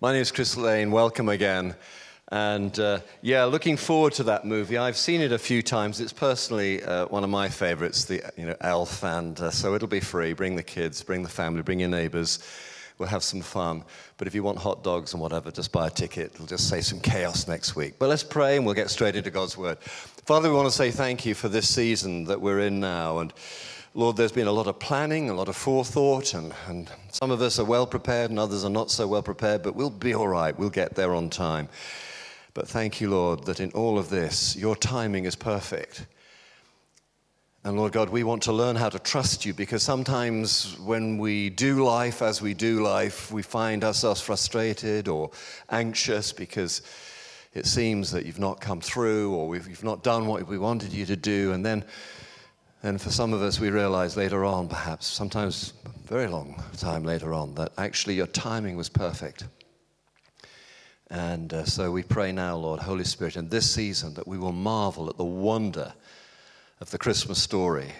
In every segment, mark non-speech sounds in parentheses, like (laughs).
My name is Chris Lane. Welcome again. And uh, yeah, looking forward to that movie. I've seen it a few times. It's personally uh, one of my favorites, the you know Elf, and uh, so it'll be free. Bring the kids, bring the family, bring your neighbors. We'll have some fun. But if you want hot dogs and whatever, just buy a ticket. It'll just say some chaos next week. But let's pray and we'll get straight into God's word. Father, we want to say thank you for this season that we're in now. And Lord, there's been a lot of planning, a lot of forethought, and, and some of us are well prepared and others are not so well prepared, but we'll be all right. We'll get there on time. But thank you, Lord, that in all of this, your timing is perfect. And Lord God, we want to learn how to trust you because sometimes when we do life as we do life, we find ourselves frustrated or anxious because it seems that you've not come through or you've not done what we wanted you to do. And then and for some of us, we realize later on, perhaps, sometimes a very long time later on, that actually your timing was perfect. And uh, so we pray now, Lord, Holy Spirit, in this season that we will marvel at the wonder of the Christmas story,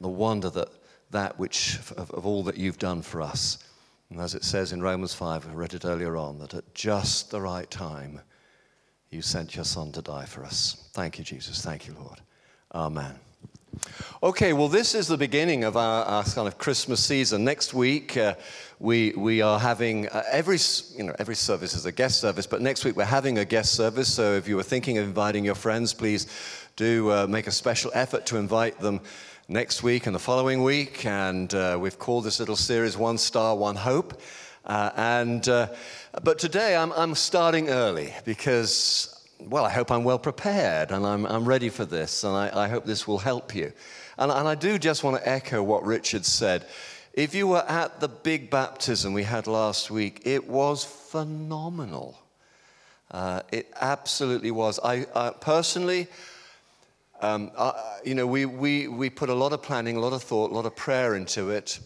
the wonder that that which, of, of all that you've done for us. And as it says in Romans 5, I read it earlier on, that at just the right time, you sent your Son to die for us. Thank you, Jesus. Thank you, Lord. Amen. Okay, well, this is the beginning of our, our kind of Christmas season. Next week, uh, we, we are having uh, every, you know, every service is a guest service, but next week we're having a guest service. So if you were thinking of inviting your friends, please do uh, make a special effort to invite them next week and the following week. And uh, we've called this little series One Star, One Hope. Uh, and, uh, but today I'm, I'm starting early because well, I hope I'm well prepared and I'm, I'm ready for this, and I, I hope this will help you. And, and I do just want to echo what Richard said. If you were at the big baptism we had last week, it was phenomenal. Uh, it absolutely was. I personally, um, you know, we, we, we put a lot of planning, a lot of thought, a lot of prayer into it.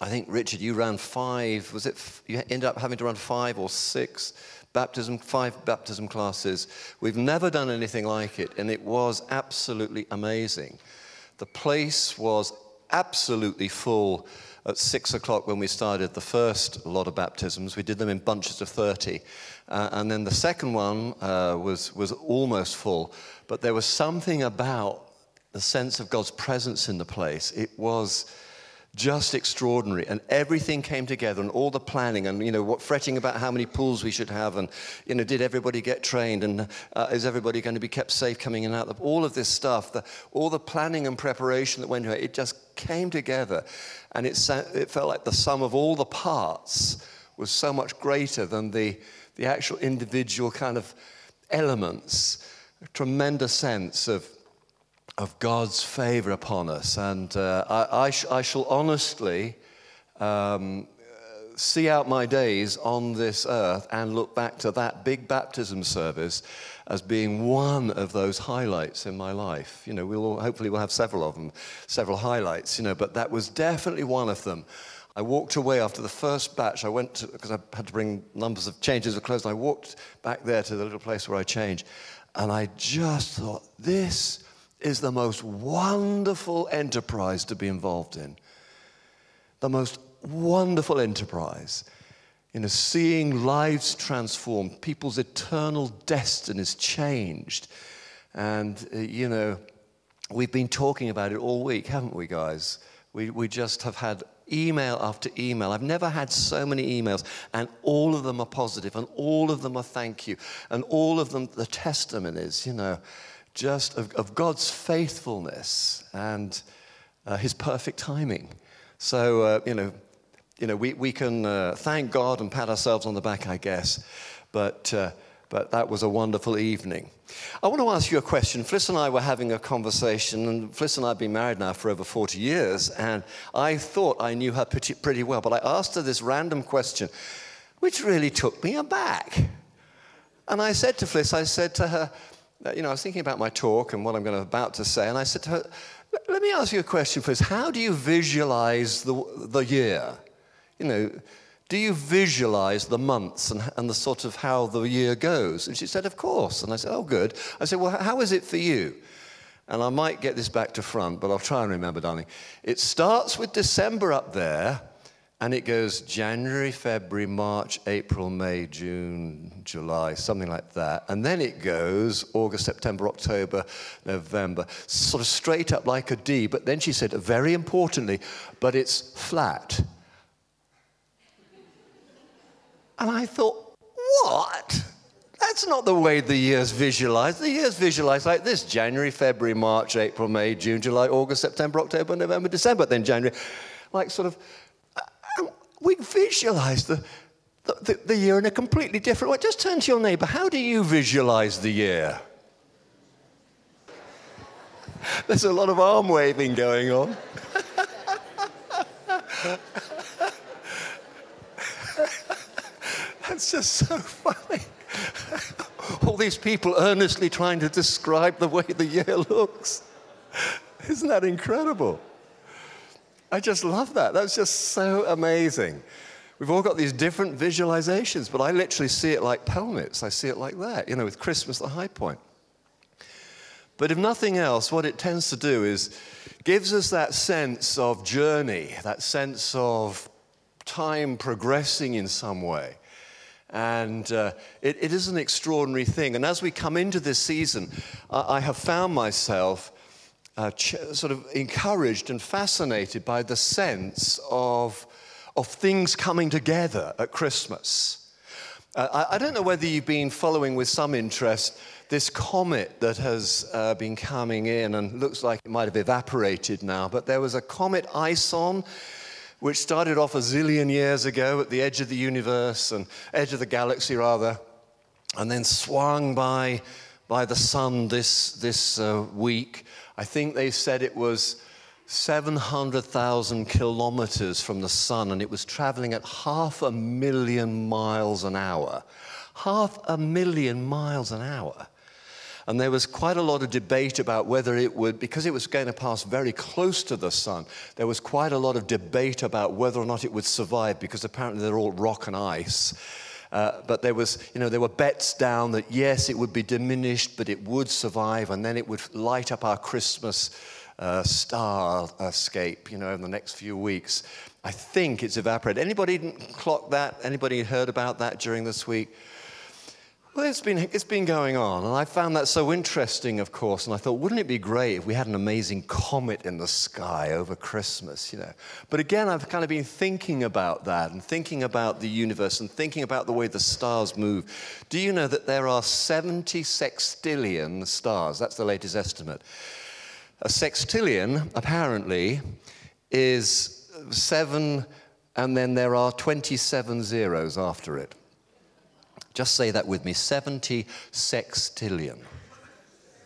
I think, Richard, you ran five, was it, you ended up having to run five or six baptism, five baptism classes. We've never done anything like it, and it was absolutely amazing. The place was absolutely full at six o'clock when we started the first lot of baptisms. We did them in bunches of 30. Uh, and then the second one uh, was, was almost full. But there was something about the sense of God's presence in the place. It was just extraordinary. And everything came together and all the planning and you know what fretting about how many pools we should have and you know did everybody get trained and uh, is everybody going to be kept safe coming in and out? All of this stuff the, all the planning and preparation that went into it it just came together. And it, it felt like the sum of all the parts was so much greater than the, the actual individual kind of elements. A tremendous sense of of God's favor upon us. And uh, I, I, sh- I, shall honestly um, see out my days on this earth and look back to that big baptism service as being one of those highlights in my life. You know, we'll hopefully we'll have several of them, several highlights, you know, but that was definitely one of them. I walked away after the first batch. I went because I had to bring numbers of changes of clothes. I walked back there to the little place where I change, and I just thought, this is the most wonderful enterprise to be involved in. The most wonderful enterprise. You know, seeing lives transformed, people's eternal destinies changed. And, uh, you know, we've been talking about it all week, haven't we, guys? We, we just have had email after email. I've never had so many emails, and all of them are positive, and all of them are thank you, and all of them the testimonies, you know just of, of God's faithfulness and uh, his perfect timing. So, uh, you know, you know, we, we can uh, thank God and pat ourselves on the back, I guess, but, uh, but that was a wonderful evening. I want to ask you a question. Fliss and I were having a conversation, and Fliss and I have been married now for over 40 years, and I thought I knew her pretty, pretty well, but I asked her this random question, which really took me aback. And I said to Fliss, I said to her, Uh, you know, I was thinking about my talk and what I'm going to, about to say, and I said to her, let me ask you a question first. How do you visualize the, the year? You know, do you visualize the months and, and the sort of how the year goes? And she said, of course. And I said, oh, good. I said, well, how is it for you? And I might get this back to front, but I'll try and remember, darling. It starts with December up there, and it goes January, February, March, April, May, June, July, something like that. And then it goes August, September, October, November, sort of straight up like a D. But then she said, very importantly, but it's flat. And I thought, what? That's not the way the years visualize. The years visualize like this January, February, March, April, May, June, July, August, September, October, November, December, then January. Like sort of we visualize the, the, the, year in a completely different way. Just turn to your neighbor. How do you visualize the year? (laughs) There's a lot of arm waving going on. (laughs) That's just so funny. (laughs) All these people earnestly trying to describe the way the year looks. Isn't that incredible? I just love that. That's just so amazing. We've all got these different visualizations, but I literally see it like pelmets. I see it like that, you know, with Christmas the high point. But if nothing else, what it tends to do is gives us that sense of journey, that sense of time progressing in some way. And uh, it, it is an extraordinary thing. And as we come into this season, I, I have found myself uh, ch- sort of encouraged and fascinated by the sense of, of things coming together at Christmas. Uh, I, I, don't know whether you've been following with some interest this comet that has uh, been coming in and looks like it might have evaporated now, but there was a comet Ison which started off a zillion years ago at the edge of the universe and edge of the galaxy rather, and then swung by by the sun this this uh, week I think they said it was 700,000 kilometers from the sun and it was traveling at half a million miles an hour. Half a million miles an hour. And there was quite a lot of debate about whether it would, because it was going to pass very close to the sun, there was quite a lot of debate about whether or not it would survive because apparently they're all rock and ice. Uh, but there was, you know, there were bets down that yes, it would be diminished, but it would survive, and then it would light up our Christmas uh, star escape, you know, in the next few weeks. I think it's evaporated. Anybody clock that? Anybody heard about that during this week? Well, it's been, it's been going on, and I found that so interesting, of course. And I thought, wouldn't it be great if we had an amazing comet in the sky over Christmas, you know? But again, I've kind of been thinking about that and thinking about the universe and thinking about the way the stars move. Do you know that there are 70 sextillion stars? That's the latest estimate. A sextillion, apparently, is seven, and then there are 27 zeros after it. Just say that with me 70 sextillion.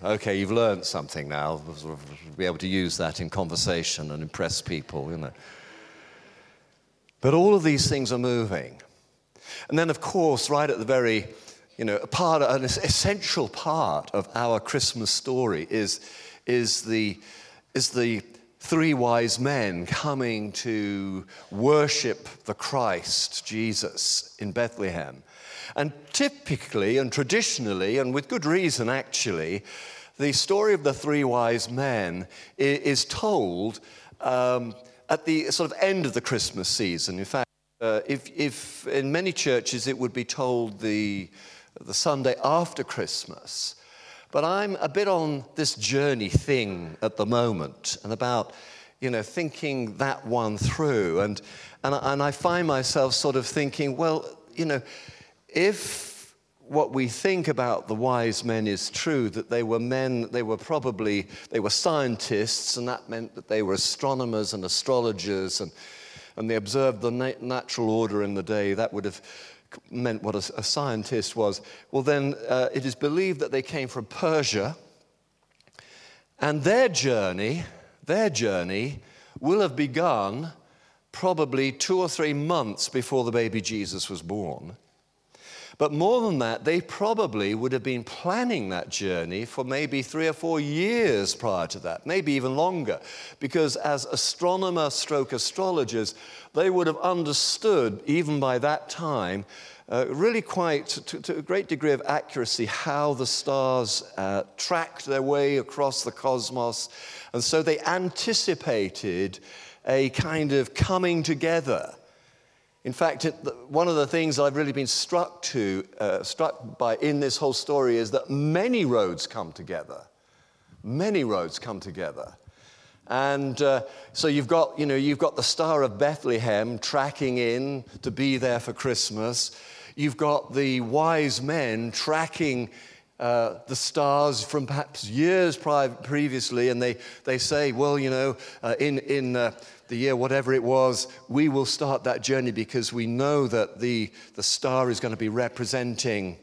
Okay, you've learned something now. Be able to use that in conversation and impress people, you know. But all of these things are moving. And then, of course, right at the very, you know, part, an essential part of our Christmas story is, is, the, is the three wise men coming to worship the Christ, Jesus, in Bethlehem. And typically and traditionally, and with good reason actually, the story of the three wise men is told um, at the sort of end of the Christmas season. In fact, uh, if, if in many churches it would be told the, the Sunday after Christmas. But I'm a bit on this journey thing at the moment and about, you know, thinking that one through. And, and, and I find myself sort of thinking, well, you know, if what we think about the wise men is true, that they were men, they were probably, they were scientists, and that meant that they were astronomers and astrologers, and, and they observed the na- natural order in the day, that would have meant what a, a scientist was. Well, then uh, it is believed that they came from Persia, and their journey, their journey will have begun probably two or three months before the baby Jesus was born. But more than that, they probably would have been planning that journey for maybe three or four years prior to that, maybe even longer, because as astronomer stroke astrologers, they would have understood, even by that time, uh, really quite to, to, a great degree of accuracy, how the stars uh, tracked their way across the cosmos. And so they anticipated a kind of coming together In fact, one of the things I've really been struck to, uh, struck by in this whole story is that many roads come together. Many roads come together. And uh, so you've got, you know, you've got the Star of Bethlehem tracking in to be there for Christmas. You've got the wise men tracking uh, the stars from perhaps years previously, and they, they say, well, you know, uh, in, in uh, the year whatever it was, we will start that journey because we know that the, the star is going to be representing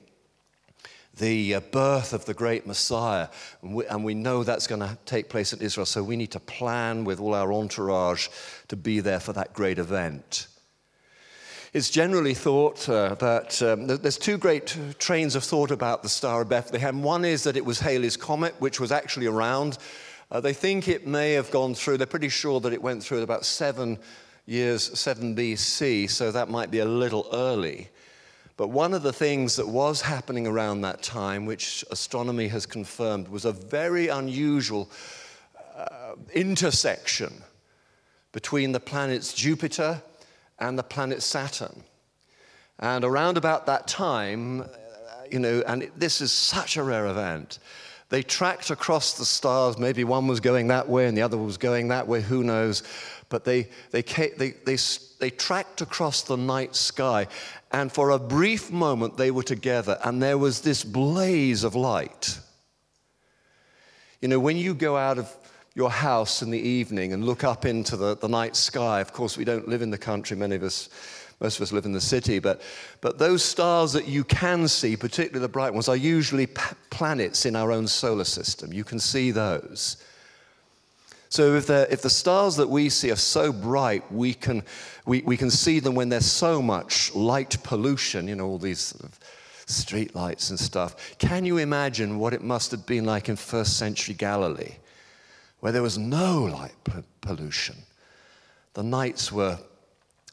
the uh, birth of the great Messiah. And we, and we know that's going to take place in Israel. So we need to plan with all our entourage to be there for that great event. It's generally thought uh, that um, there's two great trains of thought about the Star of Bethlehem. One is that it was Halley's Comet, which was actually around. Uh, they think it may have gone through, they're pretty sure that it went through at about seven years, 7 BC, so that might be a little early. But one of the things that was happening around that time, which astronomy has confirmed, was a very unusual uh, intersection between the planets Jupiter and the planet Saturn. And around about that time, uh, you know, and it, this is such a rare event, they tracked across the stars. Maybe one was going that way and the other was going that way, who knows? But they, they, they, they, they tracked across the night sky and for a brief moment, they were together, and there was this blaze of light. You know, when you go out of your house in the evening and look up into the, the night sky, of course, we don't live in the country, many of us, most of us live in the city, but, but those stars that you can see, particularly the bright ones, are usually p- planets in our own solar system. You can see those. So if, if the stars that we see are so bright, we can, we, we can see them when there's so much light pollution, you know, all these sort of street lights and stuff. Can you imagine what it must have been like in first century Galilee, where there was no light pollution? The nights were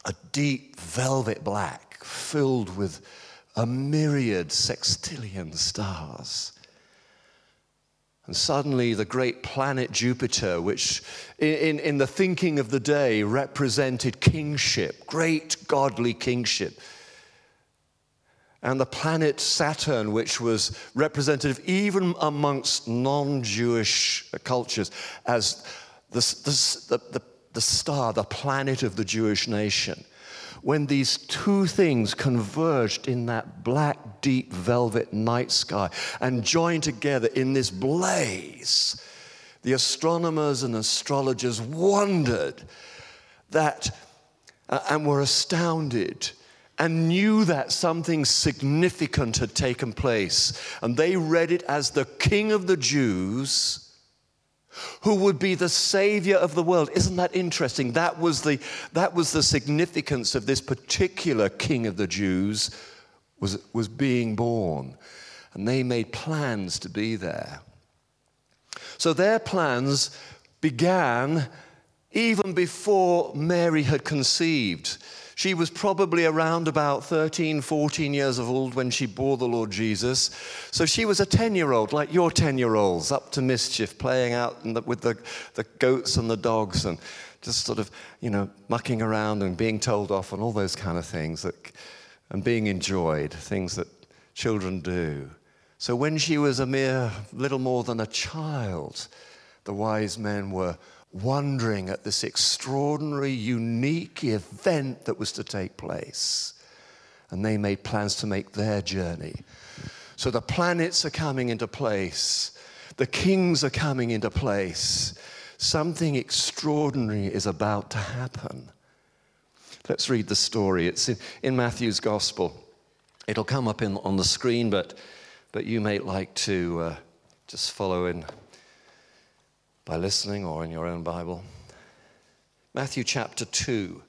a deep velvet black, filled with a myriad sextillion stars. And suddenly, the great planet Jupiter, which in, in the thinking of the day represented kingship, great godly kingship, and the planet Saturn, which was representative even amongst non Jewish cultures as the, the, the, the star, the planet of the Jewish nation. When these two things converged in that black, deep velvet night sky and joined together in this blaze, the astronomers and astrologers wondered that uh, and were astounded and knew that something significant had taken place. And they read it as the King of the Jews who would be the savior of the world. Isn't that interesting? That was the, that was the significance of this particular king of the Jews was, was being born. And they made plans to be there. So their plans began even before Mary had conceived. She was probably around about 13, 14 years of old when she bore the Lord Jesus. So she was a 10 year old, like your 10 year olds, up to mischief, playing out the, with the, the goats and the dogs and just sort of, you know, mucking around and being told off and all those kind of things that, and being enjoyed, things that children do. So when she was a mere little more than a child, the wise men were wondering at this extraordinary, unique event that was to take place. And they made plans to make their journey. So the planets are coming into place, the kings are coming into place. Something extraordinary is about to happen. Let's read the story. It's in, in Matthew's Gospel. It'll come up in, on the screen, but, but you may like to uh, just follow in by listening or in your own Bible. Matthew chapter 2.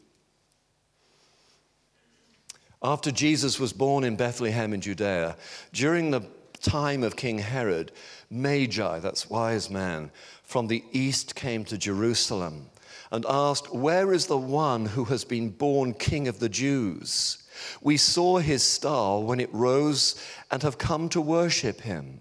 After Jesus was born in Bethlehem in Judea, during the time of King Herod, Magi, that's wise man, from the east came to Jerusalem and asked, Where is the one who has been born king of the Jews? We saw his star when it rose and have come to worship him.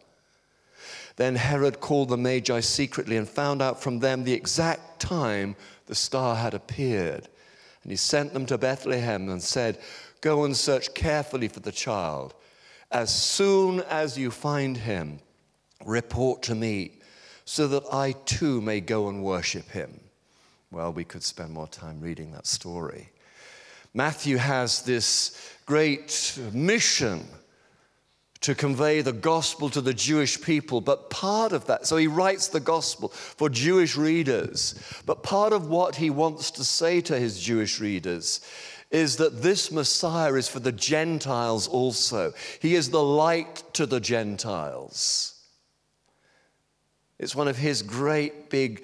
Then Herod called the Magi secretly and found out from them the exact time the star had appeared. And he sent them to Bethlehem and said, Go and search carefully for the child. As soon as you find him, report to me so that I too may go and worship him. Well, we could spend more time reading that story. Matthew has this great mission to convey the gospel to the Jewish people, but part of that, so he writes the gospel for Jewish readers, but part of what he wants to say to his Jewish readers is that this Messiah is for the Gentiles also. He is the light to the Gentiles. It's one of his great big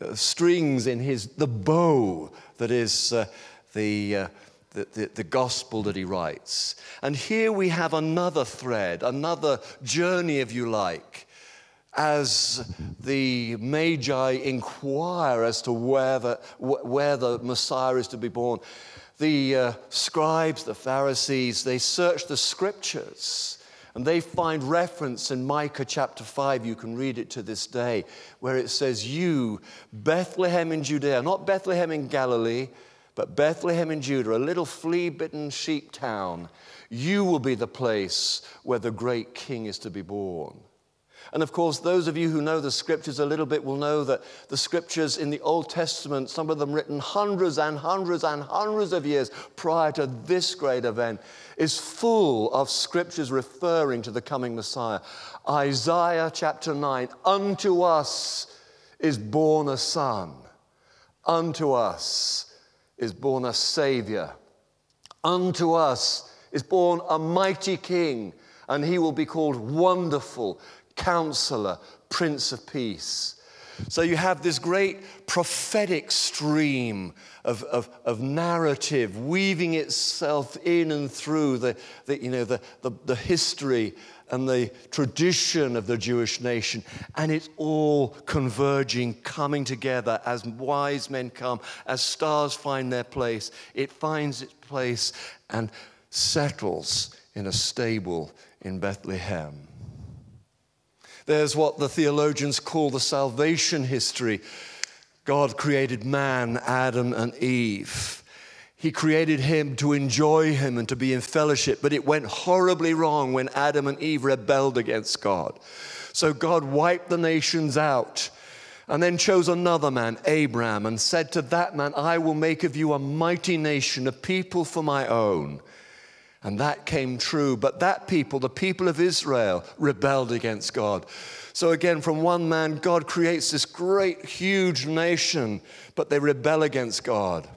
uh, strings in his, the bow that is uh, the, uh, the, the, the gospel that he writes. And here we have another thread, another journey, if you like, as the Magi inquire as to where the, where the Messiah is to be born. The uh, scribes, the Pharisees, they search the scriptures and they find reference in Micah chapter 5, you can read it to this day, where it says, You, Bethlehem in Judea, not Bethlehem in Galilee, but Bethlehem in Judah, a little flea bitten sheep town, you will be the place where the great king is to be born. And of course, those of you who know the scriptures a little bit will know that the scriptures in the Old Testament, some of them written hundreds and hundreds and hundreds of years prior to this great event, is full of scriptures referring to the coming Messiah. Isaiah chapter 9 Unto us is born a son, unto us is born a Savior, unto us is born a mighty King, and he will be called Wonderful Counselor, Prince of Peace. So you have this great prophetic stream of, of, of, narrative weaving itself in and through the, the, you know, the, the, the history and the tradition of the Jewish nation. And it's all converging, coming together as wise men come, as stars find their place. It finds its place and settles in a stable in Bethlehem. There's what the theologians call the salvation history. God created man, Adam, and Eve. He created him to enjoy him and to be in fellowship, but it went horribly wrong when Adam and Eve rebelled against God. So God wiped the nations out and then chose another man, Abram, and said to that man, I will make of you a mighty nation, a people for my own. And that came true. But that people, the people of Israel, rebelled against God. So again, from one man, God creates this great, huge nation, but they rebel against God.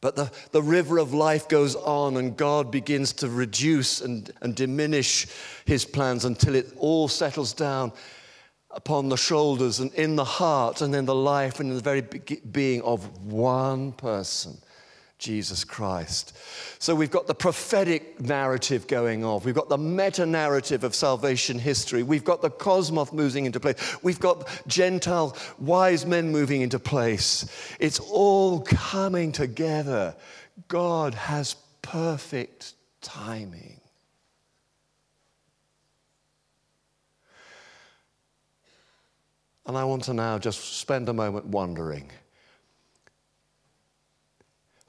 But the, the river of life goes on, and God begins to reduce and, and diminish his plans until it all settles down upon the shoulders and in the heart and in the life and in the very being of one person Jesus Christ. So we've got the prophetic narrative going on. We've got the meta narrative of salvation history. We've got the cosmos moving into place. We've got Gentile wise men moving into place. It's all coming together. God has perfect timing. And I want to now just spend a moment wondering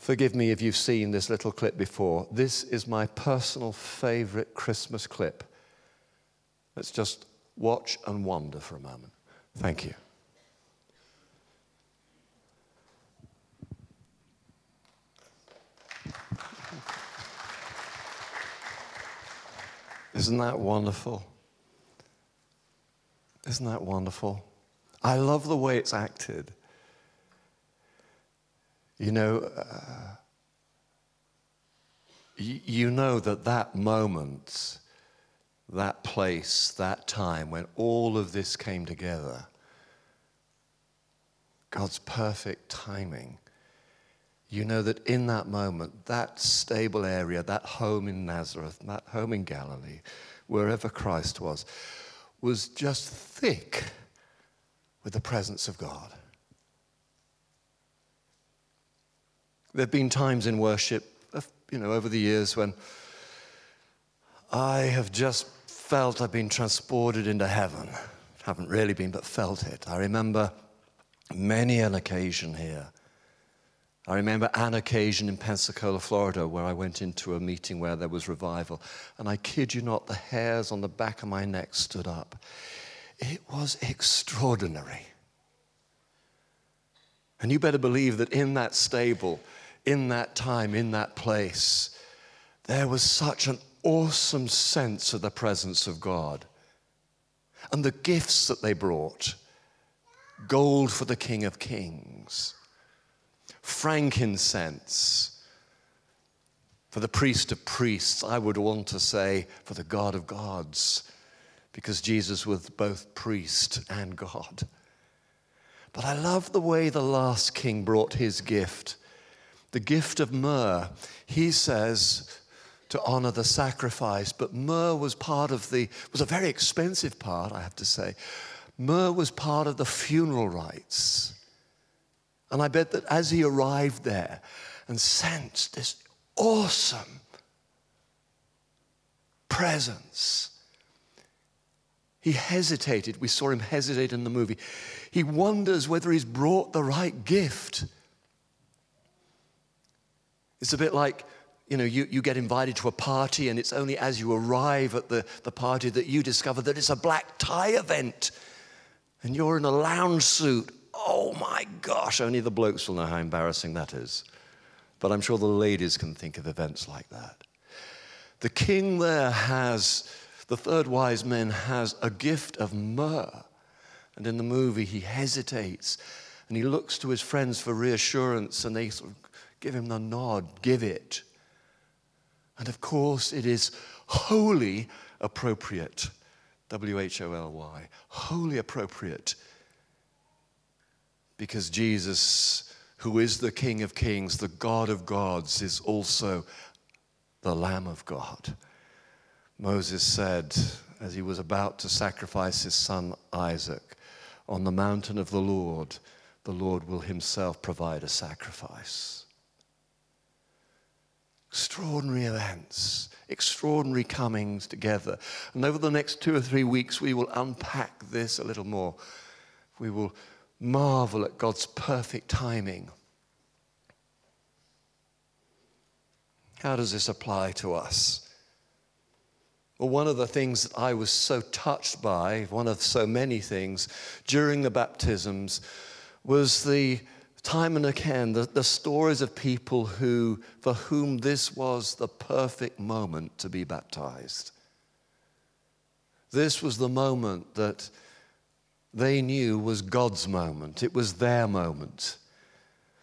Forgive me if you've seen this little clip before. This is my personal favorite Christmas clip. Let's just watch and wonder for a moment. Thank you. Isn't that wonderful? Isn't that wonderful? I love the way it's acted. You know, uh, you know that that moment, that place, that time when all of this came together God's perfect timing, you know that in that moment, that stable area, that home in Nazareth, that home in Galilee, wherever Christ was, was just thick with the presence of God. There have been times in worship, uh, you know, over the years when I have just felt I've been transported into heaven. Haven't really been, but felt it. I remember many an occasion here. I remember an occasion in Pensacola, Florida, where I went into a meeting where there was revival. And I kid you not, the hairs on the back of my neck stood up. It was extraordinary. And you better believe that in that stable, in that time, in that place, there was such an awesome sense of the presence of God. And the gifts that they brought gold for the King of Kings, frankincense for the priest of priests, I would want to say for the God of gods, because Jesus was both priest and God. But I love the way the last king brought his gift the gift of myrrh. He says, to honor the sacrifice. But myrrh was part of the, was a very expensive part, I have to say. Myrrh was part of the funeral rites. And I bet that as he arrived there and sensed this awesome presence, he hesitated. We saw him hesitate in the movie. He wonders whether he's brought the right gift. It's a bit like you know, you, you get invited to a party, and it's only as you arrive at the, the party that you discover that it's a black tie event. And you're in a lounge suit. Oh my gosh, only the blokes will know how embarrassing that is. But I'm sure the ladies can think of events like that. The king there has, the third wise man has a gift of myrrh. And in the movie, he hesitates and he looks to his friends for reassurance, and they sort of give him the nod, give it. And of course, it is wholly appropriate. W H O L Y. Wholly appropriate. Because Jesus, who is the King of Kings, the God of gods, is also the Lamb of God. Moses said, as he was about to sacrifice his son Isaac, on the mountain of the Lord, the Lord will himself provide a sacrifice. Extraordinary events, extraordinary comings together. And over the next two or three weeks, we will unpack this a little more. We will marvel at God's perfect timing. How does this apply to us? Well, one of the things that I was so touched by, one of so many things during the baptisms, was the time and again the, the stories of people who, for whom this was the perfect moment to be baptized. This was the moment that they knew was God's moment, it was their moment.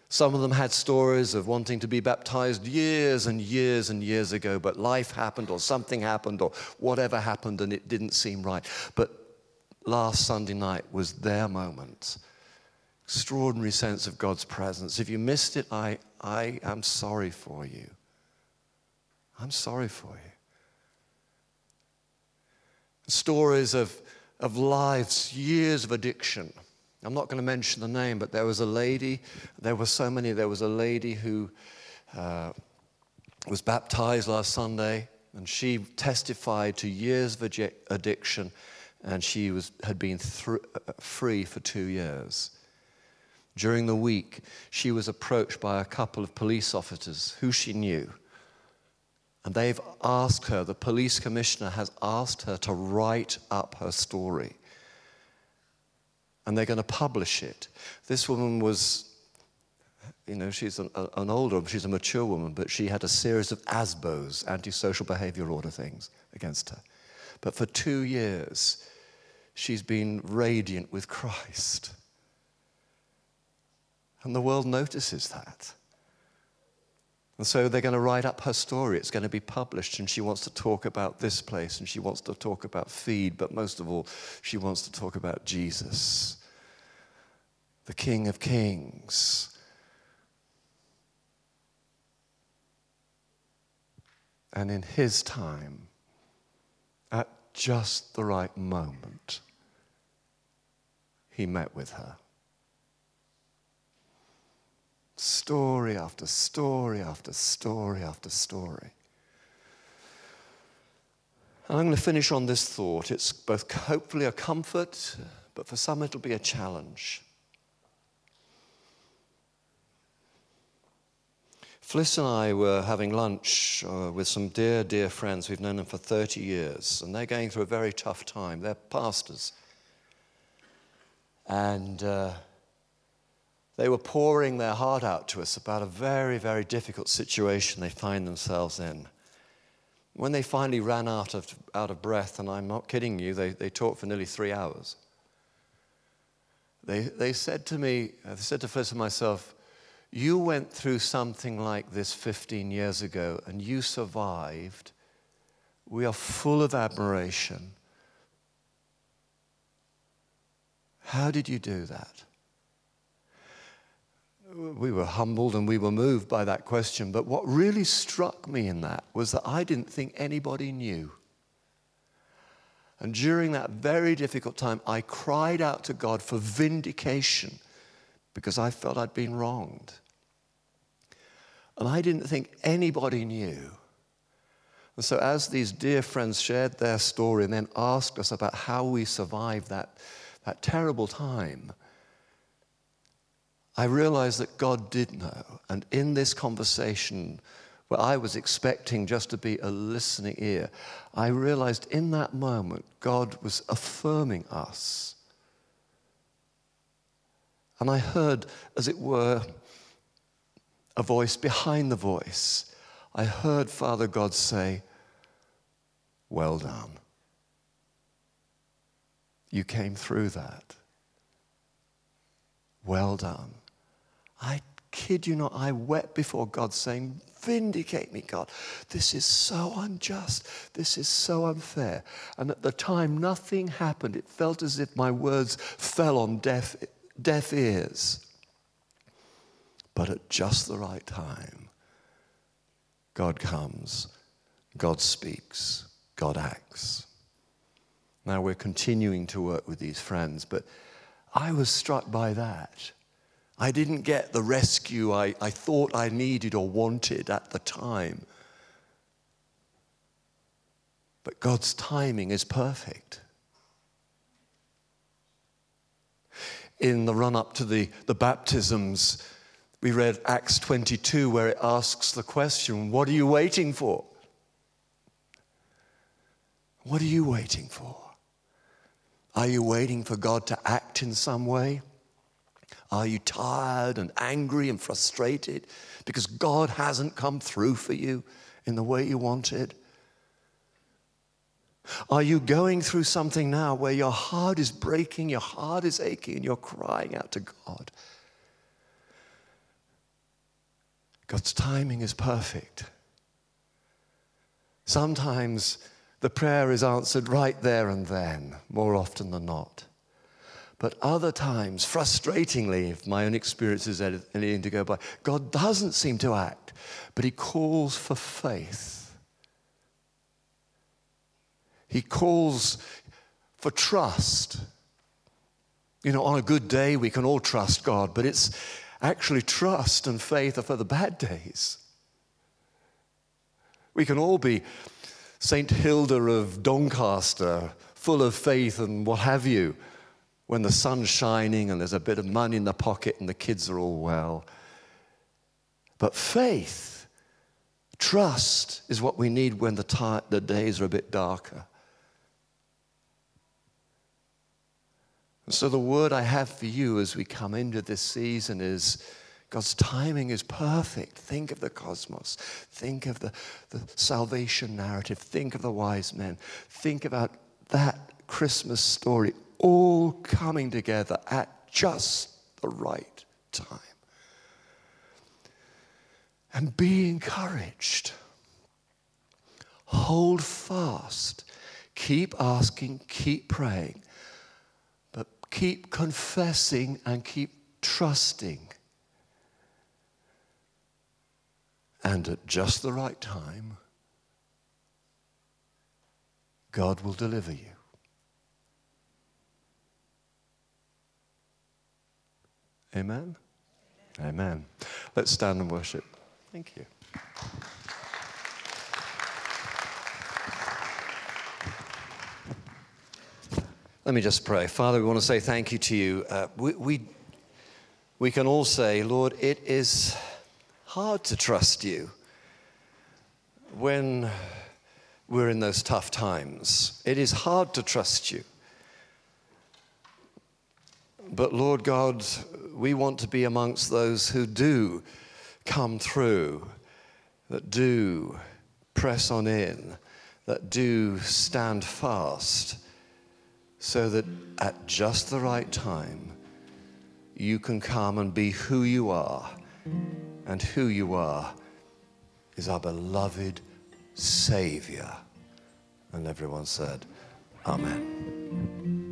Some of them had stories of wanting to be baptized years and years and years ago, but life happened or something happened or whatever happened and it didn't seem right. But last Sunday night was their moment extraordinary sense of God's presence. If you missed it, I, I am sorry for you. I'm sorry for you. Stories of, of lives, years of addiction. I'm not going to mention the name, but there was a lady, there were so many. There was a lady who uh, was baptized last Sunday, and she testified to years of addiction, and she was, had been th- uh, free for two years. During the week, she was approached by a couple of police officers who she knew. And they've asked her, the police commissioner has asked her to write up her story. And they're going to publish it. This woman was, you know, she's an, an older, she's a mature woman, but she had a series of ASBOs, antisocial behavior order things, against her. But for two years, she's been radiant with Christ. And the world notices that. And so they're going to write up her story. It's going to be published, and she wants to talk about this place, and she wants to talk about feed, but most of all, she wants to talk about Jesus. the King of Kings. And in his time, at just the right moment, he met with her. Story after story after story after story. And I'm going to finish on this thought. It's both hopefully a comfort, but for some it'll be a challenge. Fliss and I were having lunch uh, with some dear, dear friends. We've known them for 30 years, and they're going through a very tough time. They're pastors. And uh, they were pouring their heart out to us about a very, very difficult situation they find themselves in. When they finally ran out of, out of breath, and I'm not kidding you, they, they talked for nearly three hours. They, they said to me, they said to and myself, you went through something like this 15 years ago and you survived. We are full of admiration. How did you do that? We were humbled and we were moved by that question, but what really struck me in that was that I didn't think anybody knew. And during that very difficult time, I cried out to God for vindication because I felt I'd been wronged. And I didn't think anybody knew. And so, as these dear friends shared their story and then asked us about how we survived that, that terrible time, I realized that God did know. And in this conversation, where I was expecting just to be a listening ear, I realized in that moment God was affirming us. And I heard, as it were, a voice behind the voice. I heard Father God say, Well done. You came through that. Well done. I kid you not, I wept before God saying, Vindicate me, God. This is so unjust. This is so unfair. And at the time, nothing happened. It felt as if my words fell on deaf, deaf ears. But at just the right time, God comes, God speaks, God acts. Now we're continuing to work with these friends, but I was struck by that. I didn't get the rescue I, I thought I needed or wanted at the time. But God's timing is perfect. In the run up to the, the baptisms, we read Acts 22, where it asks the question, What are you waiting for? What are you waiting for? Are you waiting for God to act in some way? Are you tired and angry and frustrated because God hasn't come through for you in the way you wanted? Are you going through something now where your heart is breaking, your heart is aching, and you're crying out to God? God's timing is perfect. Sometimes the prayer is answered right there and then, more often than not. But other times, frustratingly, if my own experience is anything to go by, God doesn't seem to act, but He calls for faith. He calls for trust. You know, on a good day, we can all trust God, but it's, Actually, trust and faith are for the bad days. We can all be St. Hilda of Doncaster, full of faith and what have you, when the sun's shining and there's a bit of money in the pocket and the kids are all well. But faith, trust is what we need when the, the days are a bit darker. And so, the word I have for you as we come into this season is God's timing is perfect. Think of the cosmos. Think of the, the salvation narrative. Think of the wise men. Think about that Christmas story all coming together at just the right time. And be encouraged. Hold fast. Keep asking, keep praying but keep confessing and keep trusting. And at just the right time, God will deliver you. Amen? Amen. Let's stand and worship. Thank you. Let me just pray. Father, we want to say thank you to you. Uh, we, we, we can all say, Lord, it is hard to trust you when we're in those tough times. It is hard to trust you. But Lord God, we want to be amongst those who do come through, that do press on in, that do stand fast so that at just the right time, you can come and be who you are. And who you are is our beloved Savior. And everyone said, Amen.